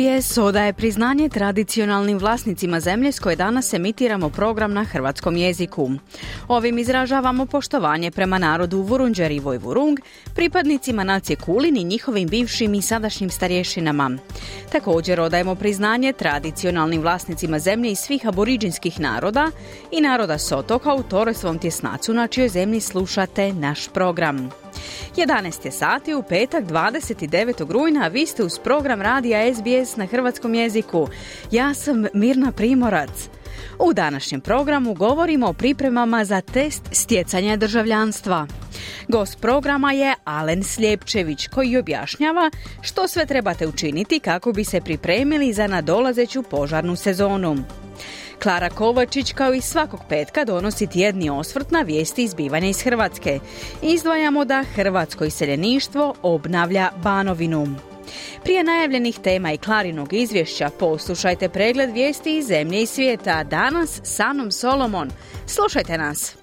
SBS odaje priznanje tradicionalnim vlasnicima zemlje s koje danas emitiramo program na hrvatskom jeziku. Ovim izražavamo poštovanje prema narodu Vurunđer i Vojvurung, pripadnicima nacije Kulin i njihovim bivšim i sadašnjim starješinama. Također odajemo priznanje tradicionalnim vlasnicima zemlje i svih aboriđinskih naroda i naroda Sotoka u Toresvom tjesnacu na čijoj zemlji slušate naš program. 11 je sati u petak 29. rujna, vi ste uz program radija SBS na hrvatskom jeziku. Ja sam Mirna Primorac. U današnjem programu govorimo o pripremama za test stjecanja državljanstva. Gost programa je Alen Sljepčević koji objašnjava što sve trebate učiniti kako bi se pripremili za nadolazeću požarnu sezonu. Klara Kovačić kao i svakog petka donosi tjedni osvrt na vijesti izbivanja iz Hrvatske. Izdvajamo da hrvatsko iseljeništvo obnavlja Banovinu. Prije najavljenih tema i Klarinog izvješća poslušajte pregled vijesti iz zemlje i svijeta. Danas sa mnom Solomon. Slušajte nas.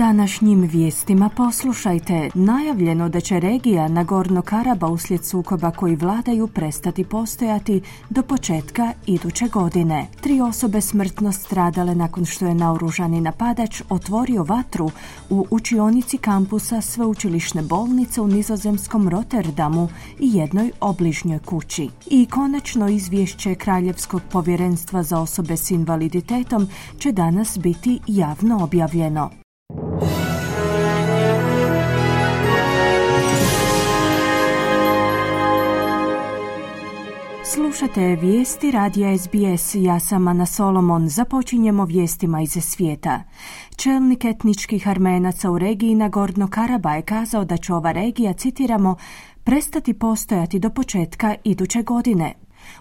Današnjim vijestima poslušajte najavljeno da će regija Nagorno Karaba uslijed sukoba koji vladaju prestati postojati do početka iduće godine. Tri osobe smrtno stradale nakon što je naoružani napadač otvorio vatru u učionici kampusa sveučilišne bolnice u nizozemskom Rotterdamu i jednoj obližnjoj kući. I konačno izvješće Kraljevskog povjerenstva za osobe s invaliditetom će danas biti javno objavljeno. Slušate vijesti radija SBS, ja sam Ana Solomon. Započinjemo vijestima iz svijeta. Čelnik etničkih armenaca u regiji Nagorno Karaba je kazao da će ova regija, citiramo, prestati postojati do početka iduće godine.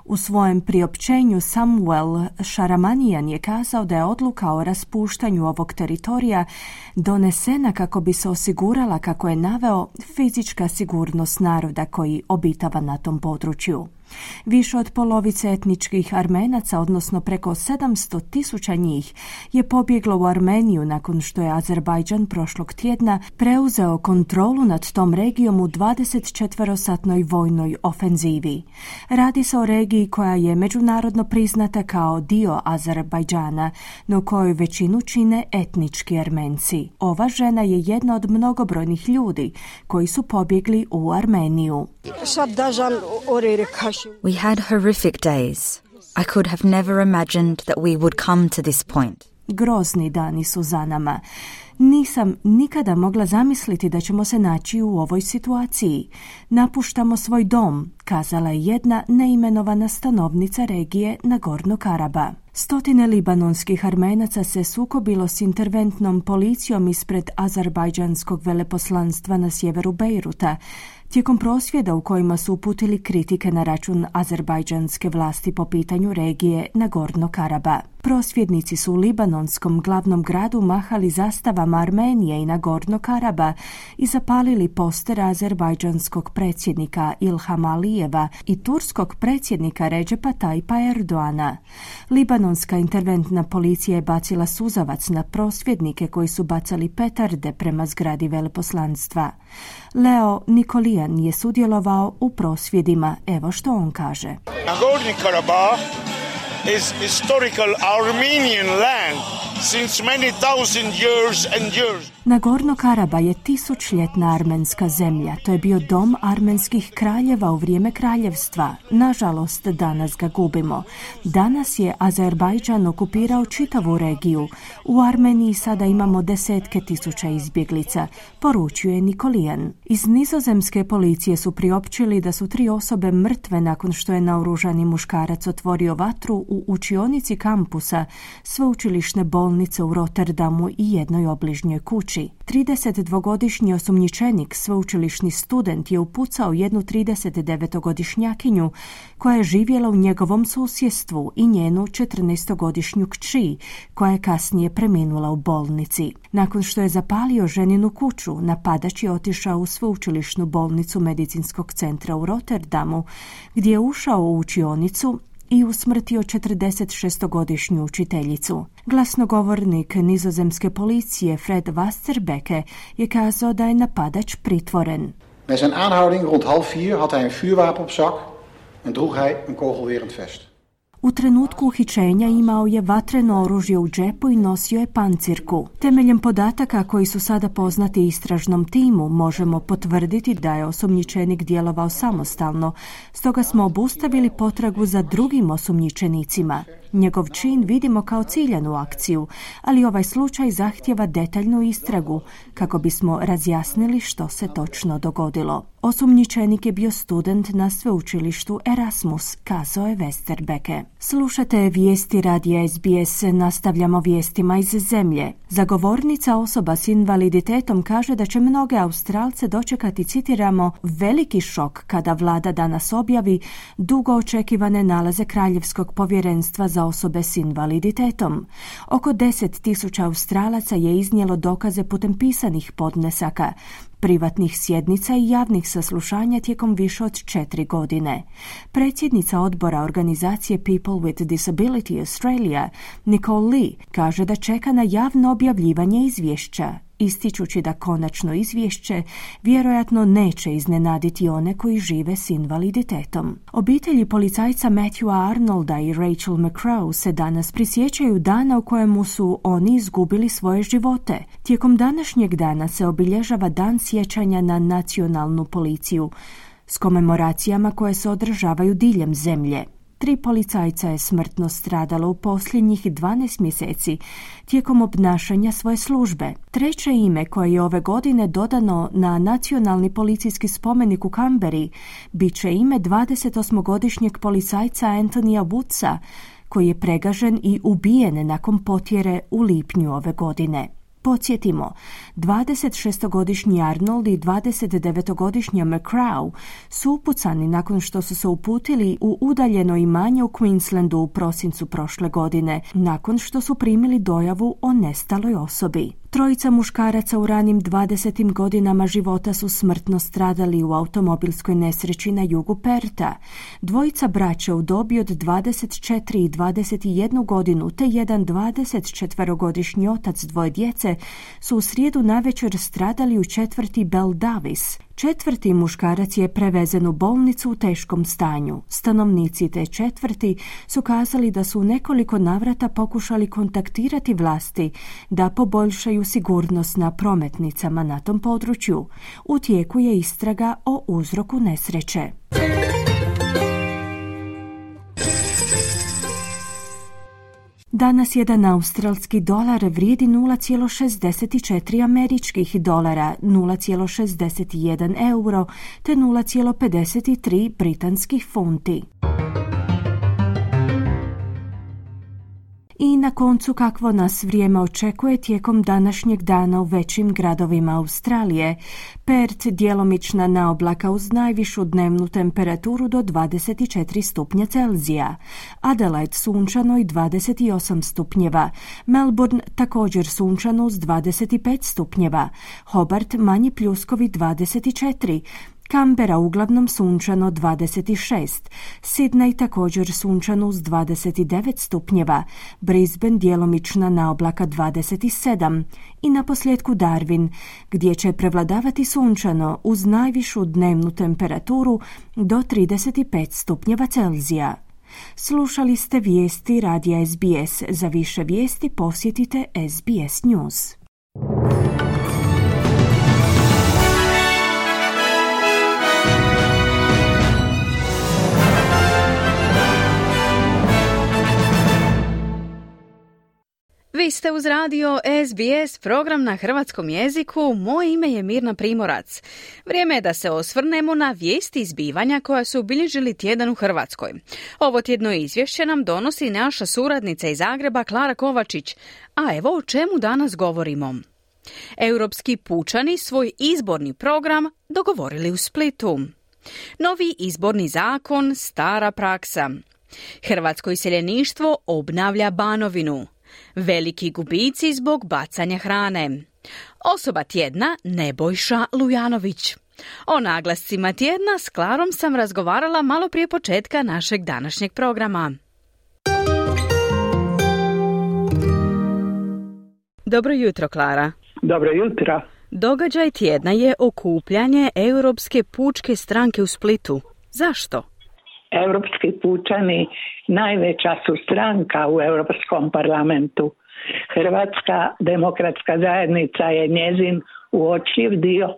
U svojem priopćenju Samuel Šaramanijan je kazao da je odluka o raspuštanju ovog teritorija donesena kako bi se osigurala, kako je naveo, fizička sigurnost naroda koji obitava na tom području. Više od polovice etničkih Armenaca, odnosno preko 700 tisuća njih, je pobjeglo u Armeniju nakon što je Azerbajdžan prošlog tjedna preuzeo kontrolu nad tom regijom u 24-satnoj vojnoj ofenzivi. Radi se o regiji koja je međunarodno priznata kao dio Azerbajdžana, no koju većinu čine etnički Armenci. Ova žena je jedna od mnogobrojnih ljudi koji su pobjegli u Armeniju. We had horrific days. I could have never imagined that we would come to this point. Grozni dani su za nama. Nisam nikada mogla zamisliti da ćemo se naći u ovoj situaciji. Napuštamo svoj dom, kazala je jedna neimenovana stanovnica regije Nagorno Karaba. Stotine libanonskih armenaca se sukobilo s interventnom policijom ispred azerbajdžanskog veleposlanstva na sjeveru Bejruta, tijekom prosvjeda u kojima su uputili kritike na račun azerbajdžanske vlasti po pitanju regije Nagorno Karaba. Prosvjednici su u libanonskom glavnom gradu mahali zastavama Armenije i Nagorno Karaba i zapalili poster azerbajdžanskog predsjednika Ilhama Alijeva i turskog predsjednika Ređepa Tajpa Erdoana. Libanonska interventna policija je bacila suzavac na prosvjednike koji su bacali petarde prema zgradi veleposlanstva. Leo Nikolijan je sudjelovao u prosvjedima. Evo što on kaže. Nagorno Karabakh is historical Armenian land since many thousand years and years. Nagorno Karaba je tisućljetna armenska zemlja. To je bio dom armenskih kraljeva u vrijeme kraljevstva. Nažalost, danas ga gubimo. Danas je Azerbajdžan okupirao čitavu regiju. U Armeniji sada imamo desetke tisuća izbjeglica, poručuje Nikolijan. Iz nizozemske policije su priopćili da su tri osobe mrtve nakon što je naoružani muškarac otvorio vatru u učionici kampusa sveučilišne bolnice u Rotterdamu i jednoj obližnjoj kući. 32-godišnji osumnjičenik, sveučilišni student, je upucao jednu 39-godišnjakinju koja je živjela u njegovom susjedstvu i njenu 14-godišnju kći, koja je kasnije preminula u bolnici. Nakon što je zapalio ženinu kuću, napadač je otišao u sveučilišnu bolnicu medicinskog centra u Rotterdamu, gdje je ušao u učionicu i usmrtio 46-godišnju učiteljicu. Glasnogovornik nizozemske policije Fred Wasterbeke je kazao da je napadač pritvoren. Bij zijn aanhouding rond half vier had hij een vuurwapen op zak en droeg hij een kogelwerend vest. U trenutku uhićenja imao je vatreno oružje u džepu i nosio je pancirku. Temeljem podataka koji su sada poznati istražnom timu možemo potvrditi da je osumnjičenik djelovao samostalno, stoga smo obustavili potragu za drugim osumnjičenicima. Njegov čin vidimo kao ciljanu akciju, ali ovaj slučaj zahtjeva detaljnu istragu kako bismo razjasnili što se točno dogodilo. Osumnjičenik je bio student na sveučilištu Erasmus, kazao je Westerbeke. Slušate vijesti radija SBS, nastavljamo vijestima iz zemlje. Zagovornica osoba s invaliditetom kaže da će mnoge Australce dočekati, citiramo, veliki šok kada vlada danas objavi dugo očekivane nalaze Kraljevskog povjerenstva za osobe s invaliditetom. Oko 10.000 Australaca je iznijelo dokaze putem pisanih podnesaka, privatnih sjednica i javnih saslušanja tijekom više od četiri godine. Predsjednica odbora organizacije People with Disability Australia, Nicole Lee, kaže da čeka na javno objavljivanje izvješća ističući da konačno izvješće vjerojatno neće iznenaditi one koji žive s invaliditetom. Obitelji policajca Matthewa Arnolda i Rachel McCrow se danas prisjećaju dana u kojemu su oni izgubili svoje živote. Tijekom današnjeg dana se obilježava dan sjećanja na nacionalnu policiju s komemoracijama koje se održavaju diljem zemlje. Tri policajca je smrtno stradalo u posljednjih 12 mjeseci tijekom obnašanja svoje službe. Treće ime koje je ove godine dodano na nacionalni policijski spomenik u Kamberi bit će ime 28-godišnjeg policajca Antonija Woodsa koji je pregažen i ubijen nakon potjere u lipnju ove godine. Podsjetimo, 26-godišnji Arnold i 29-godišnja McCrow su upucani nakon što su se uputili u udaljeno imanje u Queenslandu u prosincu prošle godine, nakon što su primili dojavu o nestaloj osobi. Trojica muškaraca u ranim 20. godinama života su smrtno stradali u automobilskoj nesreći na jugu Perta. Dvojica braća u dobi od 24 i 21 godinu te jedan 24-godišnji otac dvoje djece su u srijedu navečer stradali u četvrti Bell Davis. Četvrti muškarac je prevezen u bolnicu u teškom stanju. Stanovnici te četvrti su kazali da su u nekoliko navrata pokušali kontaktirati vlasti da poboljšaju sigurnost na prometnicama na tom području. U tijeku je istraga o uzroku nesreće. Danas jedan australski dolar vrijedi 0,64 američkih dolara, 0,61 euro te 0,53 britanskih funti. I na koncu kakvo nas vrijeme očekuje tijekom današnjeg dana u većim gradovima Australije. Perth djelomična naoblaka uz najvišu dnevnu temperaturu do 24 stupnja Celzija. Adelaide sunčano i 28 stupnjeva. Melbourne također sunčano uz 25 stupnjeva. Hobart manji pljuskovi 24. Kambera uglavnom sunčano 26, Sidney također sunčano uz 29 stupnjeva, Brisbane djelomična na oblaka 27 i na posljedku Darwin, gdje će prevladavati sunčano uz najvišu dnevnu temperaturu do 35 stupnjeva Celzija. Slušali ste vijesti radija SBS. Za više vijesti posjetite SBS News. Vi ste uz radio SBS, program na hrvatskom jeziku. Moje ime je Mirna Primorac. Vrijeme je da se osvrnemo na vijesti izbivanja koja su obilježili tjedan u Hrvatskoj. Ovo tjedno izvješće nam donosi naša suradnica iz Zagreba Klara Kovačić. A evo o čemu danas govorimo. Europski pučani svoj izborni program dogovorili u Splitu. Novi izborni zakon, stara praksa. Hrvatsko iseljeništvo obnavlja Banovinu. Veliki gubici zbog bacanja hrane. Osoba tjedna Nebojša Lujanović. O naglascima tjedna s Klarom sam razgovarala malo prije početka našeg današnjeg programa. Dobro jutro, Klara. Dobro jutro. Događaj tjedna je okupljanje Europske pučke stranke u Splitu. Zašto? Europski pučani najveća su stranka u Europskom parlamentu. Hrvatska demokratska zajednica je njezin uočljiv dio.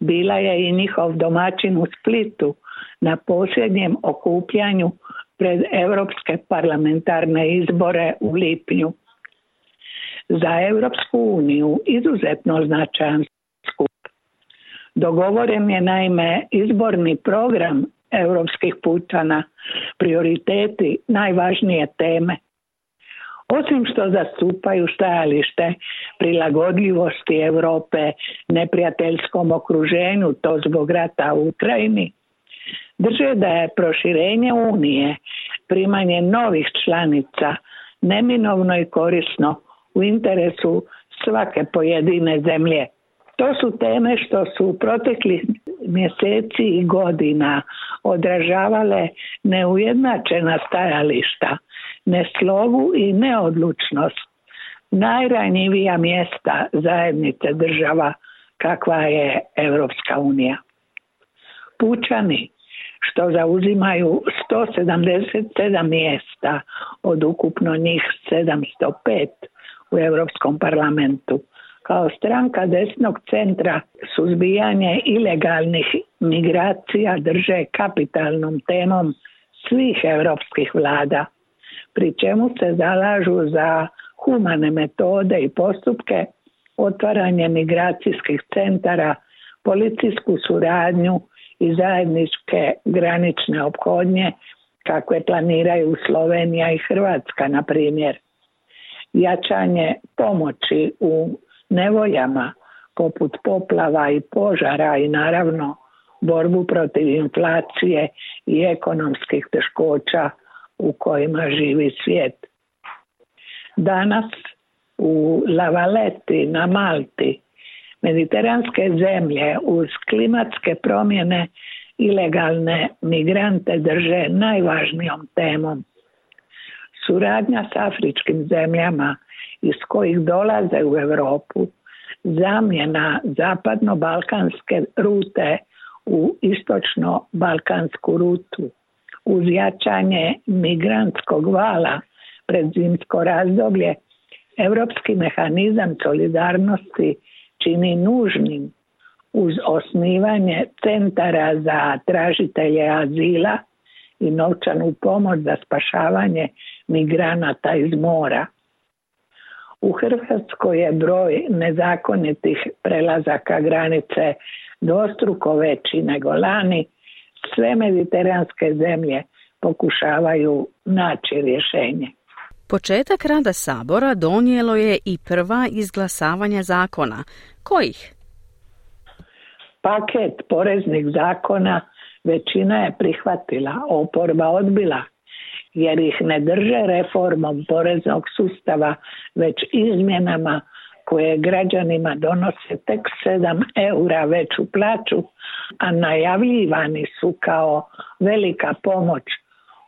Bila je i njihov domaćin u Splitu na posljednjem okupljanju pred Europske parlamentarne izbore u lipnju. Za Europsku uniju izuzetno značajan skup. Dogovoren je naime izborni program europskih pučana, prioriteti, najvažnije teme. Osim što zastupaju stajalište prilagodljivosti Europe neprijateljskom okruženju, to zbog rata u Ukrajini, drže da je proširenje Unije, primanje novih članica, neminovno i korisno u interesu svake pojedine zemlje. To su teme što su protekli mjeseci i godina odražavale neujednačena stajališta, neslovu i neodlučnost. Najranjivija mjesta zajednice država kakva je Europska unija. Pučani što zauzimaju 177 mjesta od ukupno njih 705 u Europskom parlamentu kao stranka desnog centra suzbijanje ilegalnih migracija drže kapitalnom temom svih europskih vlada, pri čemu se zalažu za humane metode i postupke, otvaranje migracijskih centara, policijsku suradnju i zajedničke granične ophodnje kakve planiraju Slovenija i Hrvatska, na primjer. Jačanje pomoći u nevoljama poput poplava i požara i naravno borbu protiv inflacije i ekonomskih teškoća u kojima živi svijet. Danas u Lavaleti na Malti mediteranske zemlje uz klimatske promjene ilegalne migrante drže najvažnijom temom. Suradnja s afričkim zemljama iz kojih dolaze u Europu zamjena zapadno-balkanske rute u istočno-balkansku rutu uz jačanje migrantskog vala pred zimsko razdoblje Europski mehanizam solidarnosti čini nužnim uz osnivanje centara za tražitelje azila i novčanu pomoć za spašavanje migranata iz mora. U Hrvatskoj je broj nezakonitih prelazaka granice dvostruko veći nego lani. Sve mediteranske zemlje pokušavaju naći rješenje. Početak rada Sabora donijelo je i prva izglasavanja zakona. Kojih? Paket poreznih zakona većina je prihvatila, oporba odbila jer ih ne drže reformom poreznog sustava, već izmjenama koje građanima donose tek 7 eura veću plaću, a najavljivani su kao velika pomoć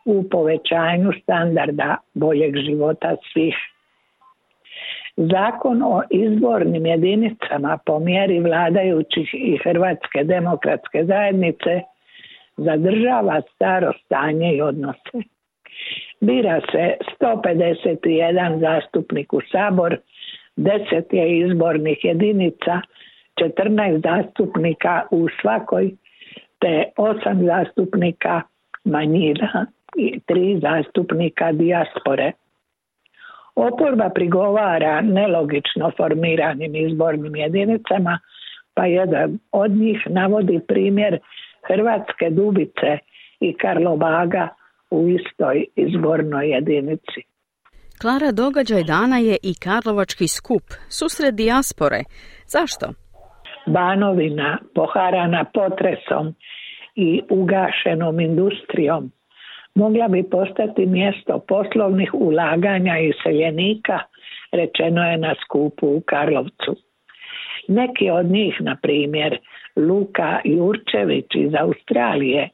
u povećanju standarda boljeg života svih. Zakon o izbornim jedinicama po mjeri vladajućih i Hrvatske demokratske zajednice zadržava staro stanje i odnose. Bira se 151 zastupnik u sabor, 10 je izbornih jedinica, 14 zastupnika u svakoj, te 8 zastupnika manjina i 3 zastupnika dijaspore. Oporba prigovara nelogično formiranim izbornim jedinicama, pa jedan od njih navodi primjer Hrvatske Dubice i Karlovaga u istoj izbornoj jedinici. Klara događaj dana je i Karlovački skup, susret dijaspore. Zašto? Banovina poharana potresom i ugašenom industrijom mogla bi postati mjesto poslovnih ulaganja i seljenika, rečeno je na skupu u Karlovcu. Neki od njih, na primjer Luka Jurčević iz Australije,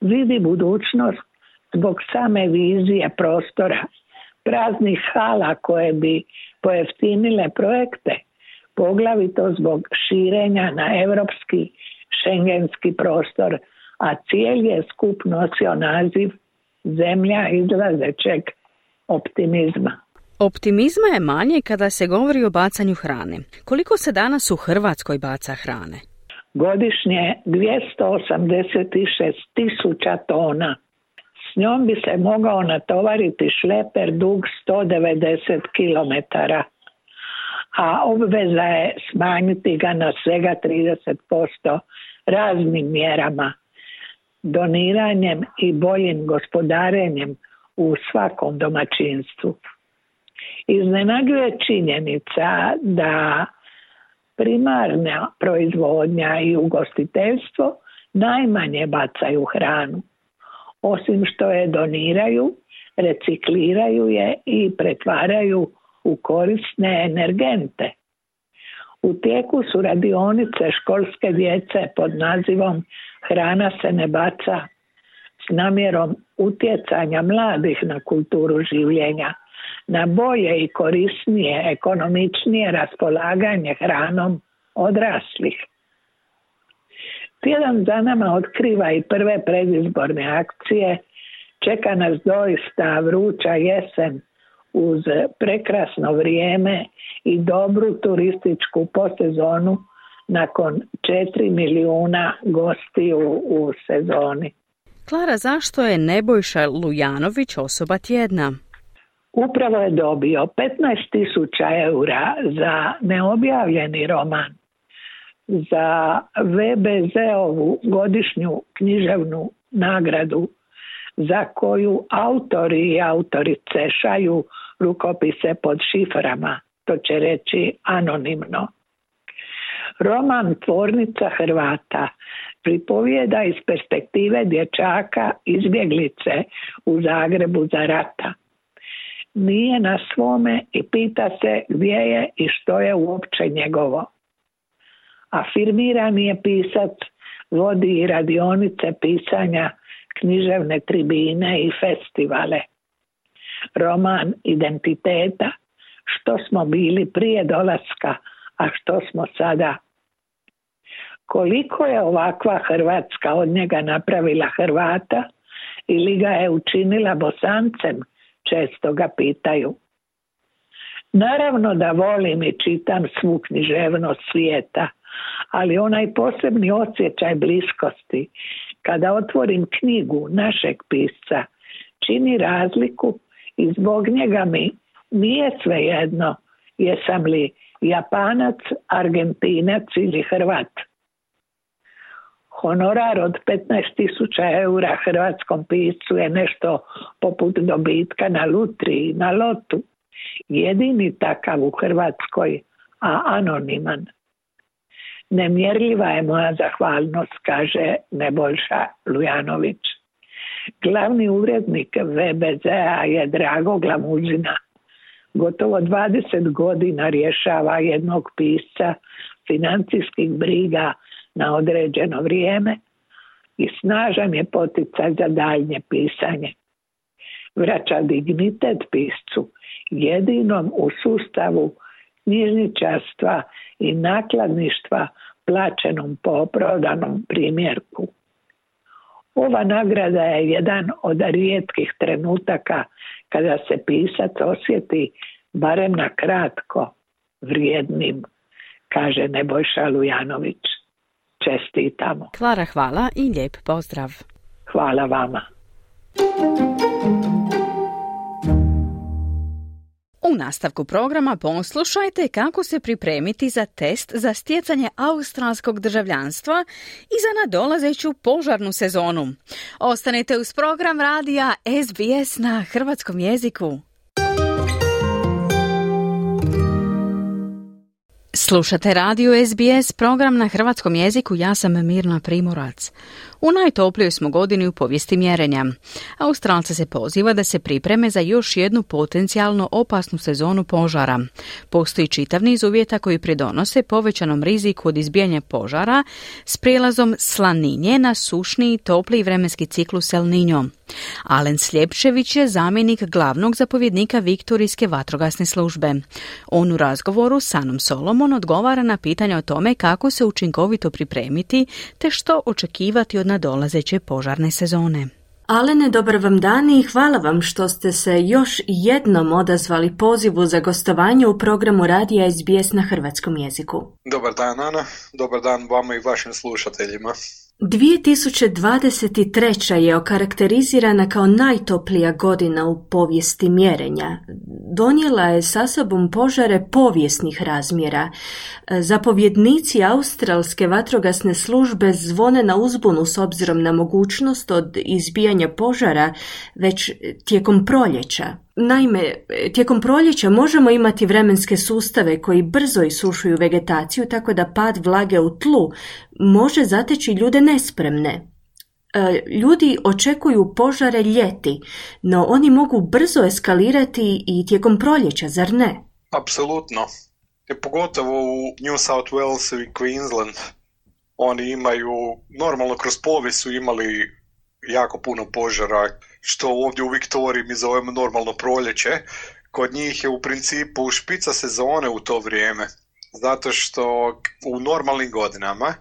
vidi budućnost zbog same vizije prostora, praznih hala koje bi pojeftinile projekte, poglavito zbog širenja na europski šengenski prostor, a cijeli je skup nosio naziv zemlja izlazećeg optimizma. Optimizma je manje kada se govori o bacanju hrane. Koliko se danas u Hrvatskoj baca hrane? Godišnje 286 tisuća tona. Njom bi se mogao natovariti šleper dug 190 km, a obveza je smanjiti ga na svega 30% raznim mjerama doniranjem i boljim gospodarenjem u svakom domaćinstvu. Iznenađuje činjenica da primarna proizvodnja i ugostiteljstvo najmanje bacaju hranu. Osim što je doniraju, recikliraju je i pretvaraju u korisne energente. U tijeku su radionice školske djece pod nazivom Hrana se ne baca s namjerom utjecanja mladih na kulturu življenja, na bolje i korisnije, ekonomičnije raspolaganje hranom odraslih. Tjedan za nama otkriva i prve predizborne akcije, čeka nas doista vruća jesen uz prekrasno vrijeme i dobru turističku posezonu nakon 4 milijuna gostiju u sezoni. Klara, zašto je Nebojša Lujanović osoba tjedna? Upravo je dobio 15 tisuća eura za neobjavljeni roman, za VBZ-ovu godišnju književnu nagradu za koju autori i autorice šaju rukopise pod šiframa, to će reći anonimno. Roman Tvornica Hrvata pripovijeda iz perspektive dječaka izbjeglice u Zagrebu za rata. Nije na svome i pita se gdje je i što je uopće njegovo. Afirmirani je pisac, vodi i radionice pisanja, književne tribine i festivale. Roman identiteta, što smo bili prije dolaska, a što smo sada koliko je ovakva Hrvatska od njega napravila Hrvata ili ga je učinila bosancem, često ga pitaju. Naravno da volim i čitam svu književnost svijeta, ali onaj posebni osjećaj bliskosti, kada otvorim knjigu našeg pisca, čini razliku i zbog njega mi nije svejedno jesam li Japanac, Argentinac ili Hrvat honorar od 15.000 eura hrvatskom piscu je nešto poput dobitka na lutri na lotu. Jedini takav u Hrvatskoj, a anoniman. Nemjerljiva je moja zahvalnost, kaže Nebojša Lujanović. Glavni urednik VBZ-a je Drago Glamuzina. Gotovo 20 godina rješava jednog pisca financijskih briga na određeno vrijeme i snažan je poticaj za daljnje pisanje. Vraća dignitet piscu jedinom u sustavu knjižničarstva i nakladništva plaćenom po prodanom primjerku. Ova nagrada je jedan od rijetkih trenutaka kada se pisac osjeti barem na kratko vrijednim, kaže Nebojša Lujanović čestitamo. Klara, hvala i lijep pozdrav. Hvala vama. Nastavku programa poslušajte kako se pripremiti za test za stjecanje australskog državljanstva i za nadolazeću požarnu sezonu. Ostanite uz program radija SBS na hrvatskom jeziku. Slušate radio SBS program na hrvatskom jeziku, ja sam Mirna Primorac. U najtoplijoj smo godini u povijesti mjerenja. Australce se poziva da se pripreme za još jednu potencijalno opasnu sezonu požara. Postoji čitav niz uvjeta koji pridonose povećanom riziku od izbijanja požara s prijelazom slaninje na sušni i topliji vremenski ciklus El Niño. Alen Sljepčević je zamjenik glavnog zapovjednika Viktorijske vatrogasne službe. On u razgovoru s Anom Solomon odgovara na pitanje o tome kako se učinkovito pripremiti te što očekivati od nadolazeće požarne sezone. Alene, dobar vam dan i hvala vam što ste se još jednom odazvali pozivu za gostovanje u programu Radija SBS na hrvatskom jeziku. Dobar dan, Ana. Dobar dan vama i vašim slušateljima. 2023. je okarakterizirana kao najtoplija godina u povijesti mjerenja. Donijela je sa sobom požare povijesnih razmjera. Zapovjednici Australske vatrogasne službe zvone na uzbunu s obzirom na mogućnost od izbijanja požara već tijekom proljeća. Naime, tijekom proljeća možemo imati vremenske sustave koji brzo isušuju vegetaciju tako da pad vlage u tlu može zateći ljude nespremne. E, ljudi očekuju požare ljeti, no oni mogu brzo eskalirati i tijekom proljeća, zar ne? Apsolutno. I pogotovo u New South Wales i Queensland oni imaju, normalno kroz povijest su imali jako puno požara, što ovdje u Viktoriji mi zovemo normalno proljeće. Kod njih je u principu špica sezone u to vrijeme, zato što u normalnim godinama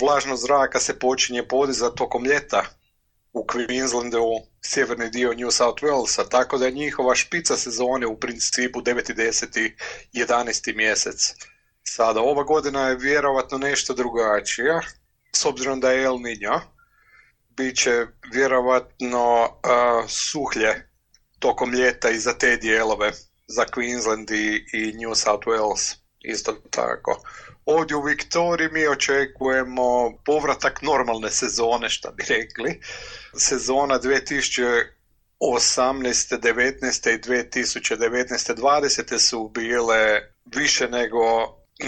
vlažnost zraka se počinje podizati tokom ljeta u Queenslandu, sjeverni dio New South Walesa, tako da je njihova špica sezone u principu 9. 10. 11. mjesec. Sada, ova godina je vjerovatno nešto drugačija, s obzirom da je El Niño, bit će vjerovatno uh, suhlje tokom ljeta i za te dijelove, za Queensland i, i New South Wales isto tako. Ovdje u Viktoriji mi očekujemo povratak normalne sezone, što bi rekli. Sezona 2018. 19. i 2019. 20. su bile više nego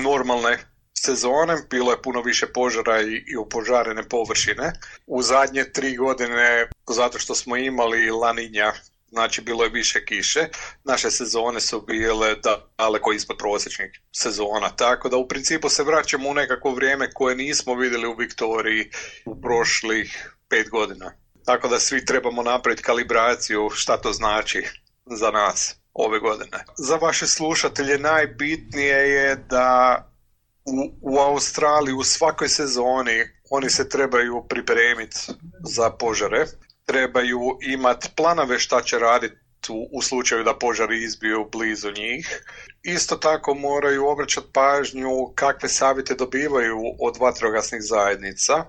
normalne sezone, bilo je puno više požara i, i upožarene površine. U zadnje tri godine, zato što smo imali laninja, znači bilo je više kiše, naše sezone su bile daleko ispod prosječnih sezona, tako da u principu se vraćamo u nekako vrijeme koje nismo vidjeli u Viktoriji u prošlih pet godina. Tako da svi trebamo napraviti kalibraciju šta to znači za nas ove godine. Za vaše slušatelje najbitnije je da u, u Australiji u svakoj sezoni oni se trebaju pripremiti za požare, trebaju imati planove šta će raditi u, slučaju da požari izbiju blizu njih. Isto tako moraju obraćati pažnju kakve savjete dobivaju od vatrogasnih zajednica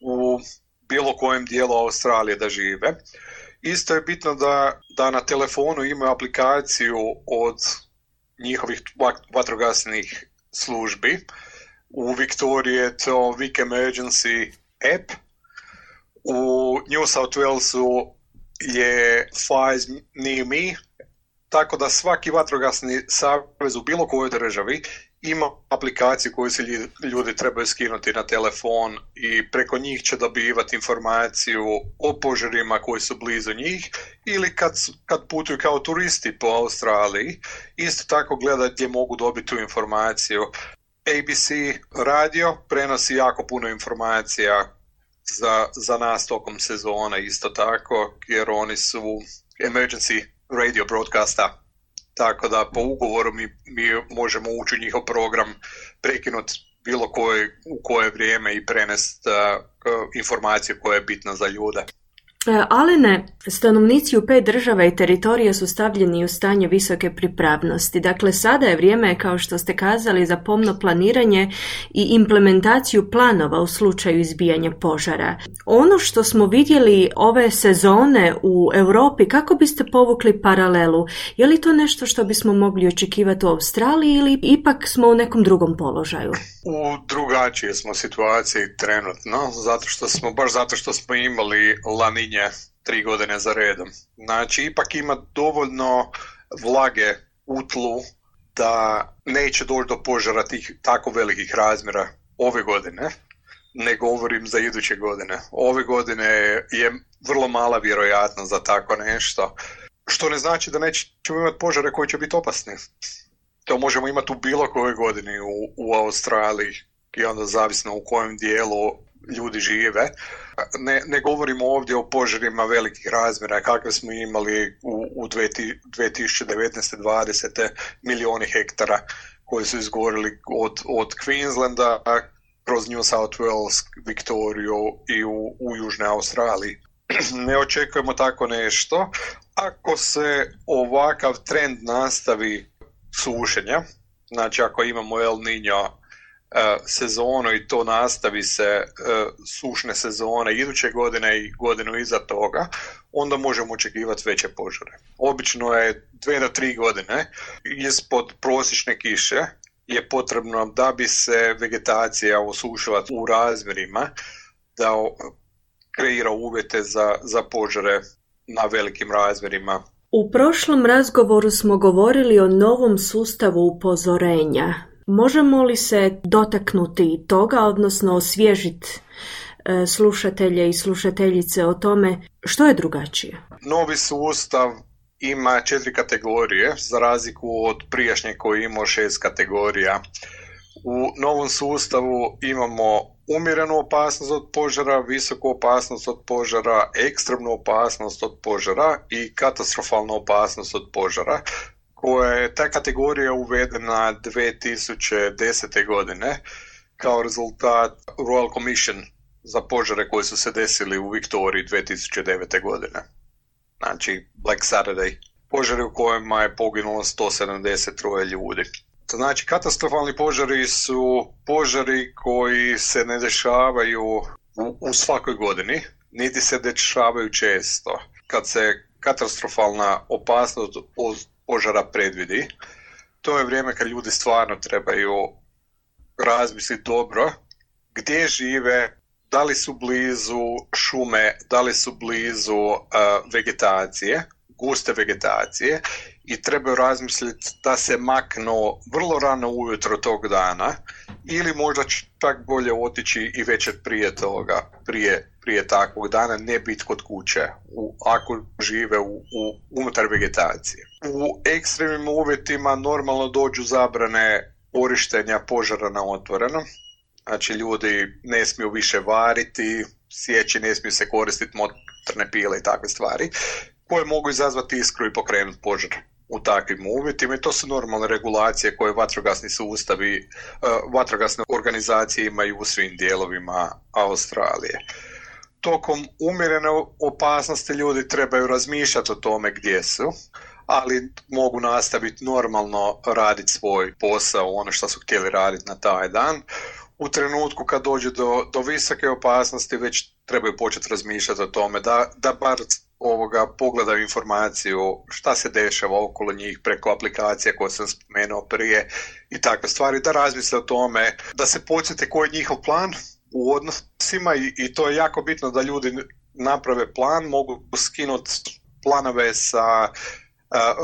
u bilo kojem dijelu Australije da žive. Isto je bitno da, da na telefonu imaju aplikaciju od njihovih vatrogasnih službi. U Viktoriji je to Week Emergency app. U New South Walesu je Fires Near Me, tako da svaki vatrogasni savez u bilo kojoj državi ima aplikaciju koju se ljudi trebaju skinuti na telefon i preko njih će dobivati informaciju o požarima koji su blizu njih ili kad, kad putuju kao turisti po Australiji, isto tako gledati gdje mogu dobiti tu informaciju. ABC radio prenosi jako puno informacija za, za nas tokom sezona isto tako, jer oni su emergency radio broadcasta tako da po ugovoru mi, mi možemo ući u njihov program, prekinuti bilo koje, u koje vrijeme i prenest uh, informaciju koja je bitna za ljude. E, Alene, stanovnici u pet država i teritorija su stavljeni u stanje visoke pripravnosti. Dakle, sada je vrijeme, kao što ste kazali, za pomno planiranje i implementaciju planova u slučaju izbijanja požara. Ono što smo vidjeli ove sezone u Europi, kako biste povukli paralelu? Je li to nešto što bismo mogli očekivati u Australiji ili ipak smo u nekom drugom položaju? U drugačije smo situaciji trenutno, zato što smo, baš zato što smo imali laninje tri godine za redom. Znači, ipak ima dovoljno vlage u tlu da neće doći do požara tih tako velikih razmjera ove godine, ne govorim za iduće godine. Ove godine je vrlo mala vjerojatnost za tako nešto, što ne znači da nećemo imati požare koji će biti opasni. To možemo imati u bilo kojoj godini u, u Australiji i onda zavisno u kojem dijelu ljudi žive. Ne, ne govorimo ovdje o požarima velikih razmjera kakve smo imali u, u 2019-2020 milijoni hektara koji su izgorili od, od Queenslanda kroz New South Wales, Viktoriju i u, u Južnoj Australiji. ne očekujemo tako nešto. Ako se ovakav trend nastavi sušenja, znači ako imamo El Niño sezonu i to nastavi se e, sušne sezone iduće godine i godinu iza toga, onda možemo očekivati veće požare. Obično je dve do tri godine ispod prosječne kiše je potrebno da bi se vegetacija osušila u razmjerima da kreira uvjete za, za požare na velikim razmjerima. U prošlom razgovoru smo govorili o novom sustavu upozorenja Možemo li se dotaknuti toga, odnosno osvježiti e, slušatelje i slušateljice o tome što je drugačije? Novi sustav ima četiri kategorije, za razliku od prijašnje koji imao šest kategorija. U novom sustavu imamo umjerenu opasnost od požara, visoku opasnost od požara, ekstremnu opasnost od požara i katastrofalnu opasnost od požara koja je ta kategorija uvedena 2010. godine kao rezultat Royal Commission za požare koji su se desili u Viktoriji 2009. godine. Znači Black Saturday. Požari u kojima je poginulo 173 ljudi. Znači katastrofalni požari su požari koji se ne dešavaju u, u svakoj godini, niti se dešavaju često. Kad se katastrofalna opasnost požara predvidi. To je vrijeme kad ljudi stvarno trebaju razmisliti dobro gdje žive, da li su blizu šume, da li su blizu uh, vegetacije, guste vegetacije i trebaju razmisliti da se maknu vrlo rano ujutro tog dana ili možda čak bolje otići i večer prije toga, prije, prije takvog dana, ne biti kod kuće u, ako žive u, u, unutar vegetacije. U ekstremnim uvjetima normalno dođu zabrane korištenja požara na otvoreno, znači ljudi ne smiju više variti, sjeći ne smiju se koristiti motorne pile i takve stvari, koje mogu izazvati iskru i pokrenuti požar u takvim uvjetima i to su normalne regulacije koje vatrogasni sustavi, e, vatrogasne organizacije imaju u svim dijelovima Australije. Tokom umjerene opasnosti ljudi trebaju razmišljati o tome gdje su, ali mogu nastaviti normalno raditi svoj posao, ono što su htjeli raditi na taj dan. U trenutku kad dođe do, do visoke opasnosti već trebaju početi razmišljati o tome da, da bar ovoga pogledaju informaciju šta se dešava okolo njih preko aplikacija koje sam spomenuo prije i takve stvari, da razmisle o tome, da se podsjete koji je njihov plan u odnosima i, i to je jako bitno da ljudi naprave plan, mogu skinuti planove sa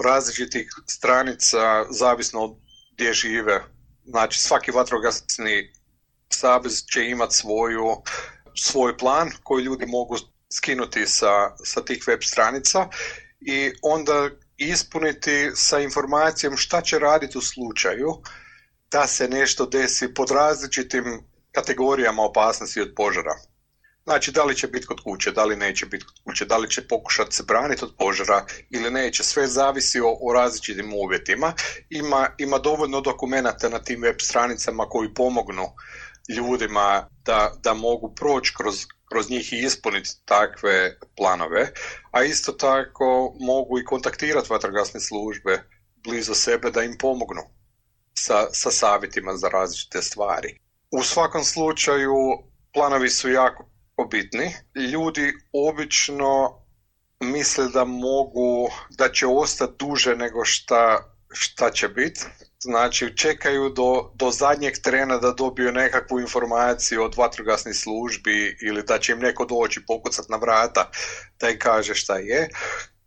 različitih stranica zavisno od gdje žive. Znači svaki vatrogasni savez će imati svoju, svoj plan koji ljudi mogu skinuti sa, sa tih web stranica i onda ispuniti sa informacijom šta će raditi u slučaju da se nešto desi pod različitim kategorijama opasnosti od požara. Znači, da li će biti kod kuće, da li neće biti kod kuće, da li će pokušati se braniti od požara ili neće. Sve zavisi o, o različitim uvjetima. Ima, ima dovoljno dokumenata na tim web stranicama koji pomognu ljudima da, da mogu proći kroz, kroz njih i ispuniti takve planove, a isto tako mogu i kontaktirati vatrogasne službe blizu sebe da im pomognu sa, sa savjetima za različite stvari. U svakom slučaju planovi su jako bitni. Ljudi obično misle da mogu, da će ostati duže nego šta, šta će biti. Znači čekaju do, do zadnjeg trena da dobiju nekakvu informaciju od vatrogasnih službi ili da će im neko doći pokucat na vrata da im kaže šta je.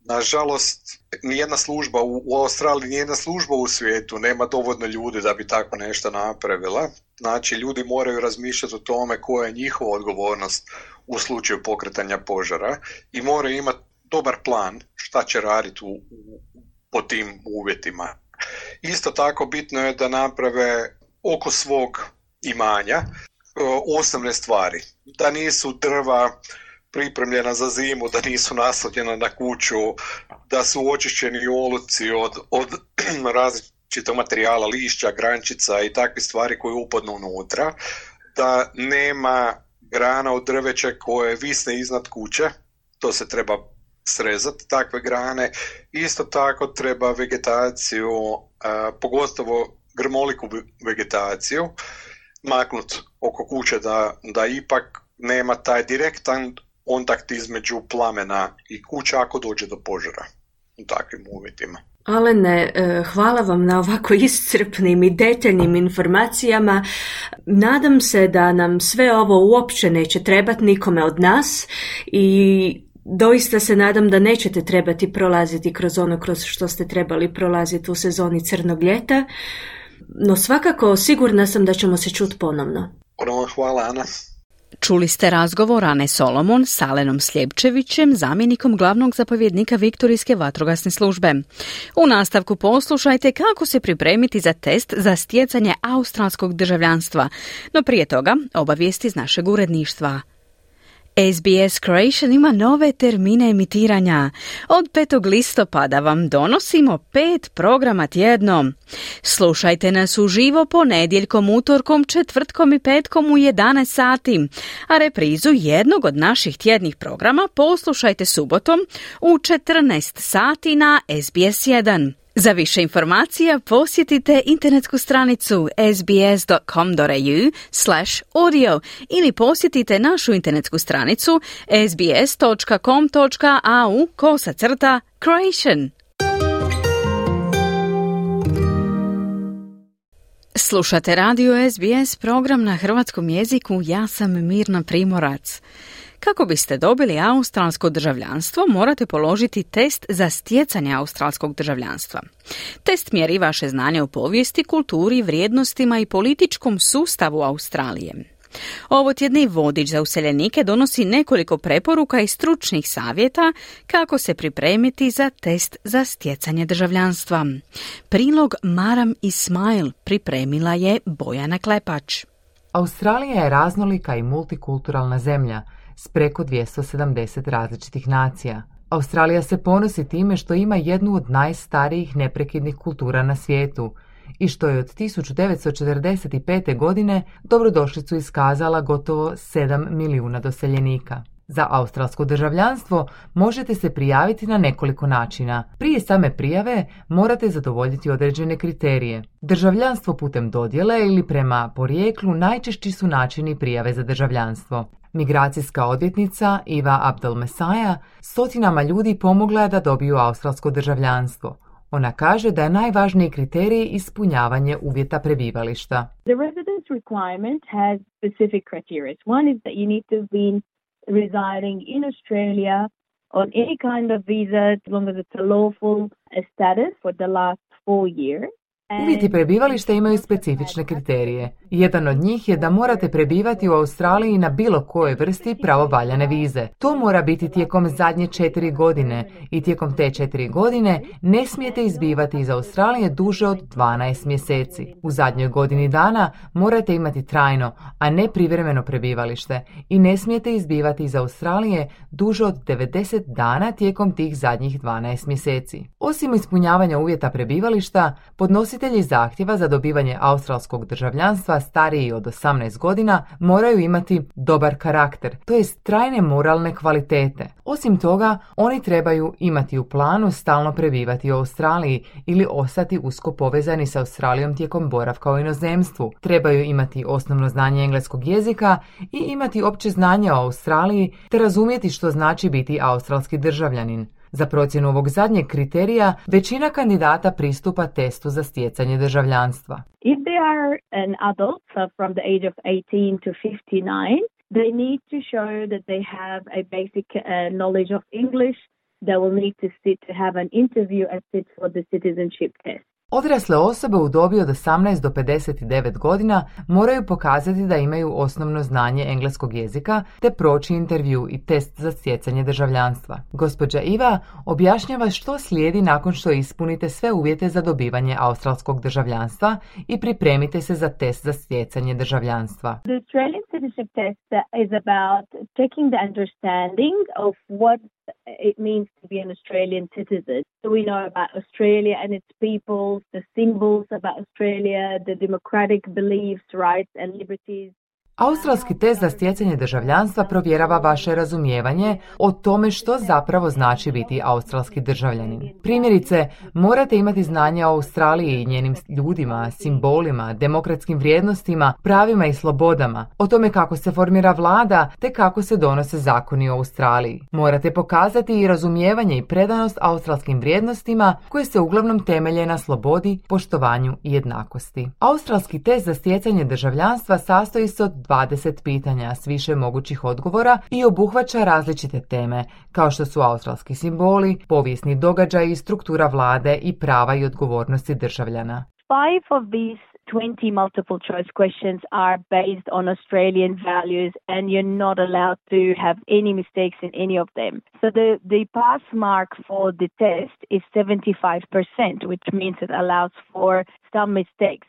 Nažalost, nijedna služba u, Australiji, nijedna služba u svijetu nema dovoljno ljudi da bi tako nešto napravila. Znači, ljudi moraju razmišljati o tome koja je njihova odgovornost u slučaju pokretanja požara i moraju imati dobar plan šta će raditi u, u, po tim uvjetima. Isto tako bitno je da naprave oko svog imanja e, osnovne stvari. Da nisu drva pripremljena za zimu, da nisu naslovljena na kuću, da su očišćeni oluci od, od različitog materijala, lišća, grančica i takve stvari koje upadnu unutra, da nema grana od drveća koje visne iznad kuće, to se treba srezati takve grane. Isto tako treba vegetaciju, pogotovo grmoliku vegetaciju, maknut oko kuće da, da ipak nema taj direktan kontakt između plamena i kuća ako dođe do požara u takvim uvjetima. Alene, e, hvala vam na ovako iscrpnim i detaljnim informacijama. Nadam se da nam sve ovo uopće neće trebati nikome od nas i doista se nadam da nećete trebati prolaziti kroz ono kroz što ste trebali prolaziti u sezoni crnog ljeta, no svakako sigurna sam da ćemo se čuti ponovno. Hvala Ana. Čuli ste razgovor Ane Solomon s Alenom Sljepčevićem, zamjenikom glavnog zapovjednika Viktorijske vatrogasne službe. U nastavku poslušajte kako se pripremiti za test za stjecanje australskog državljanstva, no prije toga obavijesti iz našeg uredništva. SBS Creation ima nove termine emitiranja. Od 5. listopada vam donosimo pet programa tjedno. Slušajte nas uživo ponedjeljkom, utorkom, četvrtkom i petkom u 11 sati, a reprizu jednog od naših tjednih programa poslušajte subotom u 14 sati na SBS 1. Za više informacija posjetite internetsku stranicu sbs.com.au slash audio ili posjetite našu internetsku stranicu sbs.com.au kosa crta creation. Slušate radio SBS program na hrvatskom jeziku Ja sam Mirna Primorac. Kako biste dobili australsko državljanstvo, morate položiti test za stjecanje australskog državljanstva. Test mjeri vaše znanje o povijesti, kulturi, vrijednostima i političkom sustavu Australije. Ovo tjedni vodič za useljenike donosi nekoliko preporuka i stručnih savjeta kako se pripremiti za test za stjecanje državljanstva. Prilog Maram Ismail pripremila je Bojana Klepač. Australija je raznolika i multikulturalna zemlja s preko 270 različitih nacija. Australija se ponosi time što ima jednu od najstarijih neprekidnih kultura na svijetu i što je od 1945. godine dobrodošlicu iskazala gotovo 7 milijuna doseljenika. Za australsko državljanstvo možete se prijaviti na nekoliko načina. Prije same prijave morate zadovoljiti određene kriterije. Državljanstvo putem dodjele ili prema porijeklu najčešći su načini prijave za državljanstvo. Migracijska odvjetnica Iva Abdel Mesaja stotinama ljudi pomogla da dobiju australsko državljanstvo. Ona kaže da je najvažniji kriterij ispunjavanje uvjeta prebivališta. The residence requirement has specific criteria. One is that you need to be residing in Australia on any kind of visa as long as it's a lawful status for the last four years. Uvjeti prebivališta imaju specifične kriterije. Jedan od njih je da morate prebivati u Australiji na bilo kojoj vrsti pravovaljane vize. To mora biti tijekom zadnje četiri godine i tijekom te četiri godine ne smijete izbivati iz Australije duže od 12 mjeseci. U zadnjoj godini dana morate imati trajno, a ne privremeno prebivalište i ne smijete izbivati iz Australije duže od 90 dana tijekom tih zadnjih 12 mjeseci. Osim ispunjavanja uvjeta prebivališta, podnosite Podnositelji zahtjeva za dobivanje australskog državljanstva stariji od 18 godina moraju imati dobar karakter, to jest trajne moralne kvalitete. Osim toga, oni trebaju imati u planu stalno prebivati u Australiji ili ostati usko povezani sa Australijom tijekom boravka u inozemstvu. Trebaju imati osnovno znanje engleskog jezika i imati opće znanje o Australiji te razumjeti što znači biti australski državljanin. Za procjenu ovog zadnjeg kriterija većina kandidata pristupa testu za stjecanje državljanstva. If they are an adult from the age of 18 to 59, they need to show that they have a basic uh, knowledge of English. They will need to sit to have an interview and sit for the citizenship test. Odrasle osobe u dobi od 18 do 59 godina moraju pokazati da imaju osnovno znanje engleskog jezika te proći intervju i test za stjecanje državljanstva. Gospođa Iva objašnjava što slijedi nakon što ispunite sve uvjete za dobivanje australskog državljanstva i pripremite se za test za stjecanje državljanstva. The Australian citizenship test is about checking the understanding of what it means to be an Australian citizen. So we know about Australia and its people, the symbols about Australia, the democratic beliefs, rights, and liberties. Australski test za stjecanje državljanstva provjerava vaše razumijevanje o tome što zapravo znači biti australski državljanin. Primjerice, morate imati znanja o Australiji i njenim ljudima, simbolima, demokratskim vrijednostima, pravima i slobodama, o tome kako se formira vlada te kako se donose zakoni o Australiji. Morate pokazati i razumijevanje i predanost australskim vrijednostima koje se uglavnom temelje na slobodi, poštovanju i jednakosti. Australski test za stjecanje državljanstva sastoji se od 20 pitanja s više mogućih odgovora i obuhvaća različite teme, kao što su australski simboli, povijesni događaj struktura vlade i prava i odgovornosti državljana. Five of these 20 multiple choice questions are based on Australian values and you're not allowed to have any mistakes in any of them. So the, the pass mark for the test is 75%, which means it allows for.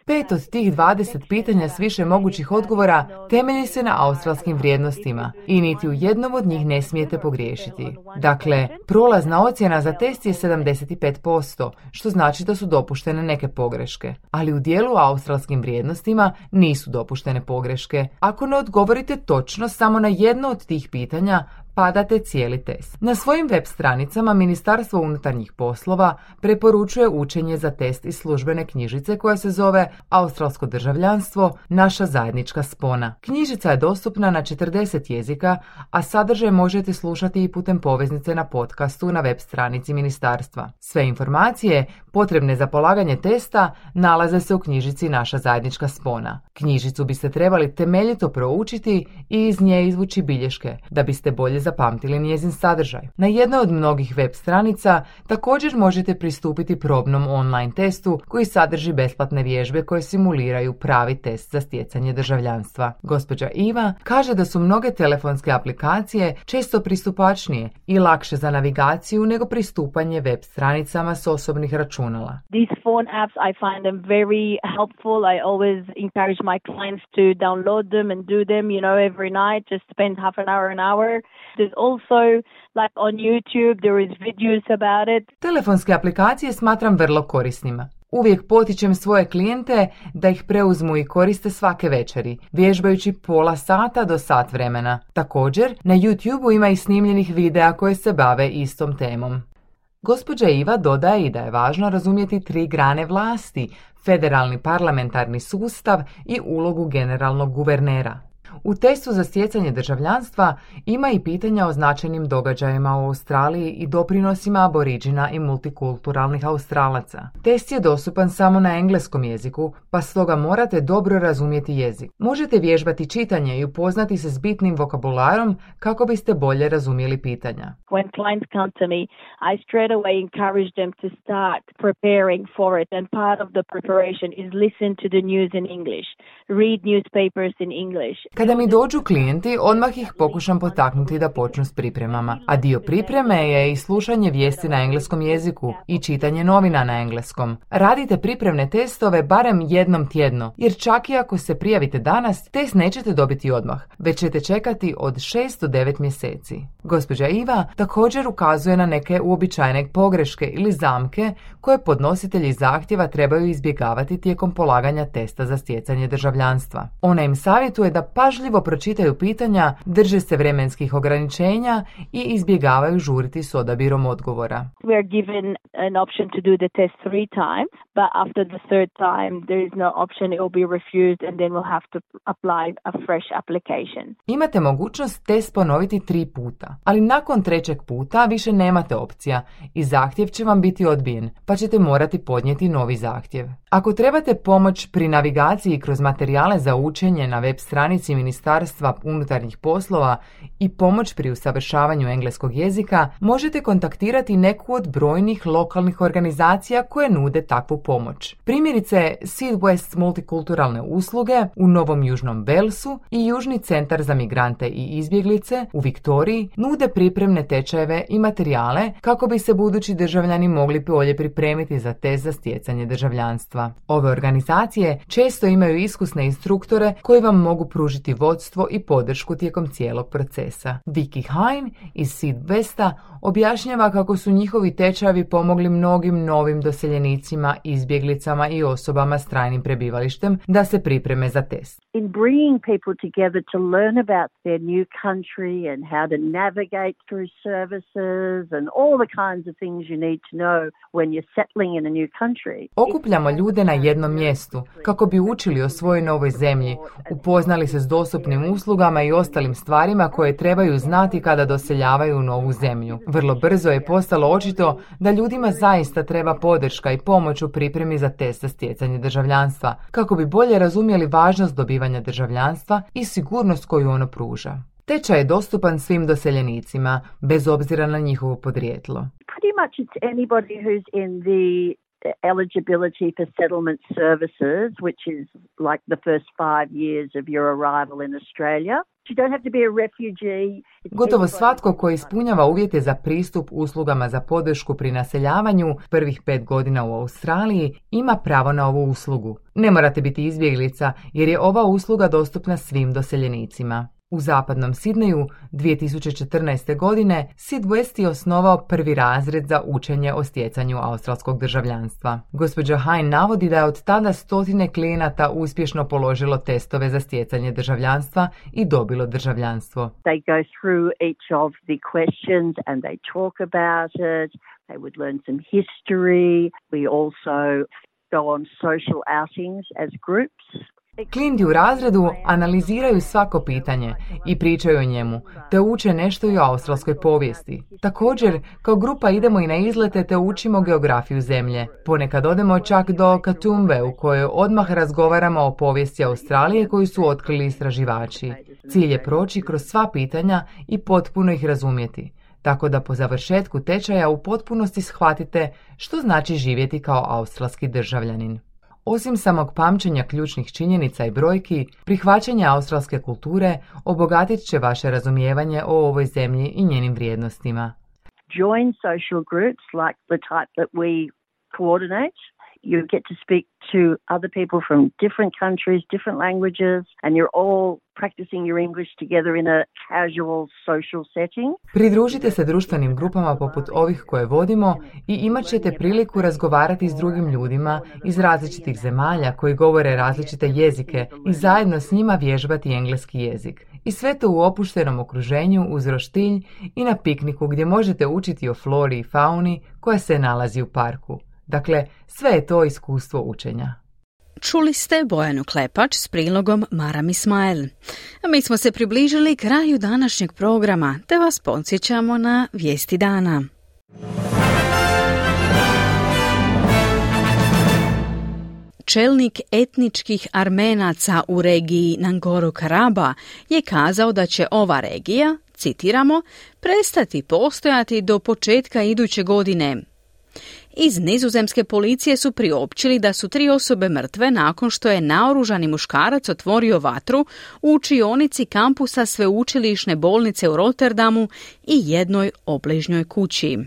Pet od tih 20 pitanja s više mogućih odgovora temelji se na australskim vrijednostima i niti u jednom od njih ne smijete pogriješiti. Dakle, prolazna ocjena za test je 75%, što znači da su dopuštene neke pogreške. Ali u dijelu australskim vrijednostima nisu dopuštene pogreške. Ako ne odgovorite točno samo na jedno od tih pitanja, padate cijeli test. Na svojim web stranicama Ministarstvo unutarnjih poslova preporučuje učenje za test iz službene knjižice koja se zove Australsko državljanstvo, naša zajednička spona. Knjižica je dostupna na 40 jezika, a sadržaj možete slušati i putem poveznice na podcastu na web stranici ministarstva. Sve informacije potrebne za polaganje testa nalaze se u knjižici Naša zajednička spona. Knjižicu biste trebali temeljito proučiti i iz nje izvući bilješke da biste bolje zapamtili njezin sadržaj. Na jednoj od mnogih web stranica također možete pristupiti probnom online testu koji sadrži besplatne vježbe koje simuliraju pravi test za stjecanje državljanstva. Gospođa Iva kaže da su mnoge telefonske aplikacije često pristupačnije i lakše za navigaciju nego pristupanje web stranicama s osobnih računala. These phone apps, I find them very helpful. I always encourage my clients to download them and do them, you know, every night. Just spend half an hour, an hour. There's also, like on YouTube, there is videos about it. Telefonske aplikacije smatram vrlo korisnima. Uvijek potičem svoje klijente da ih preuzmu i koriste svake večeri, vježbajući pola sata do sat vremena. Također, na YouTube ima i snimljenih videa koje se bave istom temom. Gospođa Iva dodaje i da je važno razumjeti tri grane vlasti, federalni parlamentarni sustav i ulogu generalnog guvernera. U testu za stjecanje državljanstva ima i pitanja o značajnim događajima u Australiji i doprinosima aboriđina i multikulturalnih Australaca. Test je dostupan samo na engleskom jeziku, pa stoga morate dobro razumjeti jezik. Možete vježbati čitanje i upoznati se s bitnim vokabularom kako biste bolje razumjeli pitanja. When clients come to me, I straight away encourage them to start preparing for it and part of the preparation is listen to the news in English, read newspapers in English. Kada mi dođu klijenti, odmah ih pokušam potaknuti da počnu s pripremama, a dio pripreme je i slušanje vijesti na engleskom jeziku i čitanje novina na engleskom. Radite pripremne testove barem jednom tjedno, jer čak i ako se prijavite danas, test nećete dobiti odmah, već ćete čekati od 6 do 9 mjeseci. Gospođa Iva također ukazuje na neke uobičajene pogreške ili zamke koje podnositelji zahtjeva trebaju izbjegavati tijekom polaganja testa za stjecanje državljanstva. Ona im savjetuje da pažljivo pročitaju pitanja, drže se vremenskih ograničenja i izbjegavaju žuriti s odabirom odgovora. We are given an option to do the test three times, but after the third time there is no option, it will be refused and then we'll have to apply a fresh application. Imate mogućnost test ponoviti tri puta, ali nakon trećeg puta više nemate opcija i zahtjev će vam biti odbijen, pa ćete morati podnijeti novi zahtjev. Ako trebate pomoć pri navigaciji kroz materijale za učenje na web stranici Ministarstva unutarnjih poslova i pomoć pri usavršavanju engleskog jezika, možete kontaktirati neku od brojnih lokalnih organizacija koje nude takvu pomoć. Primjerice Seed West multikulturalne usluge u Novom Južnom Belsu i Južni centar za migrante i izbjeglice u Viktoriji nude pripremne tečajeve i materijale kako bi se budući državljani mogli bolje pripremiti za test za stjecanje državljanstva. Ove organizacije često imaju iskusne instruktore koji vam mogu pružiti vodstvo i podršku tijekom cijelog procesa. Vicky Hein iz Seed Westa objašnjava kako su njihovi tečajevi pomogli mnogim novim doseljenicima, izbjeglicama i osobama s trajnim prebivalištem da se pripreme za test. In bringing people together to learn about their new country and how to navigate through services and all the kinds of things you need to know when you're settling in a new country. Okupljamo ljude na jednom mjestu kako bi učili o svojoj novoj zemlji, upoznali se s dostupnim uslugama i ostalim stvarima koje trebaju znati kada doseljavaju u novu zemlju. Vrlo brzo je postalo očito da ljudima zaista treba podrška i pomoć u pripremi za test za stjecanje državljanstva, kako bi bolje razumjeli važnost dobivanja državljanstva i sigurnost koju ono pruža. Tečaj je dostupan svim doseljenicima, bez obzira na njihovo podrijetlo. Pretty anybody who's in the eligibility for settlement services, which is like the first five years of your arrival in Australia. You don't have to be a refugee. Gotovo svatko koji ispunjava uvjete za pristup uslugama za podršku pri naseljavanju prvih pet godina u Australiji ima pravo na ovu uslugu. Ne morate biti izbjeglica jer je ova usluga dostupna svim doseljenicima. U zapadnom Sidneju 2014. godine Sid West je osnovao prvi razred za učenje o stjecanju australskog državljanstva. Gospođa Hein navodi da je od tada stotine klijenata uspješno položilo testove za stjecanje državljanstva i dobilo državljanstvo. They go through each of the questions and they talk about it. They would learn some history. We also go on social outings as groups. Klijenti u razredu analiziraju svako pitanje i pričaju o njemu, te uče nešto i o australskoj povijesti. Također, kao grupa idemo i na izlete te učimo geografiju zemlje. Ponekad odemo čak do Katumbe u kojoj odmah razgovaramo o povijesti Australije koju su otkrili istraživači. Cilj je proći kroz sva pitanja i potpuno ih razumjeti tako da po završetku tečaja u potpunosti shvatite što znači živjeti kao australski državljanin. Osim samog pamćenja ključnih činjenica i brojki, prihvaćanje australske kulture obogatit će vaše razumijevanje o ovoj zemlji i njenim vrijednostima. Join social groups like the type that we coordinate. You get to speak to other people from different countries, different languages, and you're all practicing your English together in a casual social setting. Pridružite se društvenim grupama poput ovih koje vodimo i imat ćete priliku razgovarati s drugim ljudima iz različitih zemalja koji govore različite jezike i zajedno s njima vježbati engleski jezik. I sve to u opuštenom okruženju uz roštilj i na pikniku gdje možete učiti o flori i fauni koja se nalazi u parku. Dakle, sve je to iskustvo učenja. Čuli ste Bojanu Klepač s prilogom Maram Ismail. Mi smo se približili kraju današnjeg programa, te vas podsjećamo na vijesti dana. Čelnik etničkih Armenaca u regiji Nangoro Karaba je kazao da će ova regija, citiramo, prestati postojati do početka iduće godine. Iz nizozemske policije su priopćili da su tri osobe mrtve nakon što je naoružani muškarac otvorio vatru u učionici kampusa sveučilišne bolnice u Rotterdamu i jednoj obližnjoj kući.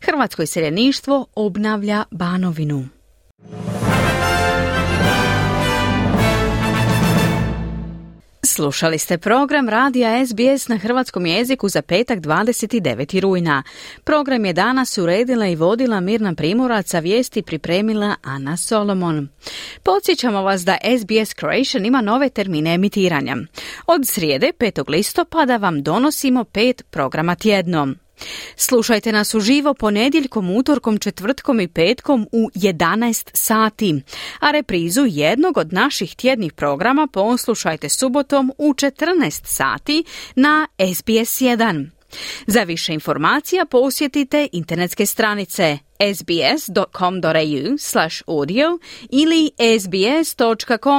Hrvatsko iseljeništvo obnavlja Banovinu. Slušali ste program Radija SBS na hrvatskom jeziku za petak 29. rujna. Program je danas uredila i vodila Mirna Primorac, a vijesti pripremila Ana Solomon. Podsjećamo vas da SBS Croatian ima nove termine emitiranja. Od srijede 5. listopada vam donosimo pet programa tjedno. Slušajte nas uživo ponedjeljkom, utorkom, četvrtkom i petkom u 11 sati, a reprizu jednog od naših tjednih programa poslušajte subotom u 14 sati na SBS 1. Za više informacija posjetite internetske stranice sbs.com.au slash audio ili sbs.com.au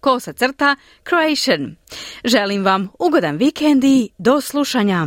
kosa crta Croatian. Želim vam ugodan vikend i do slušanja.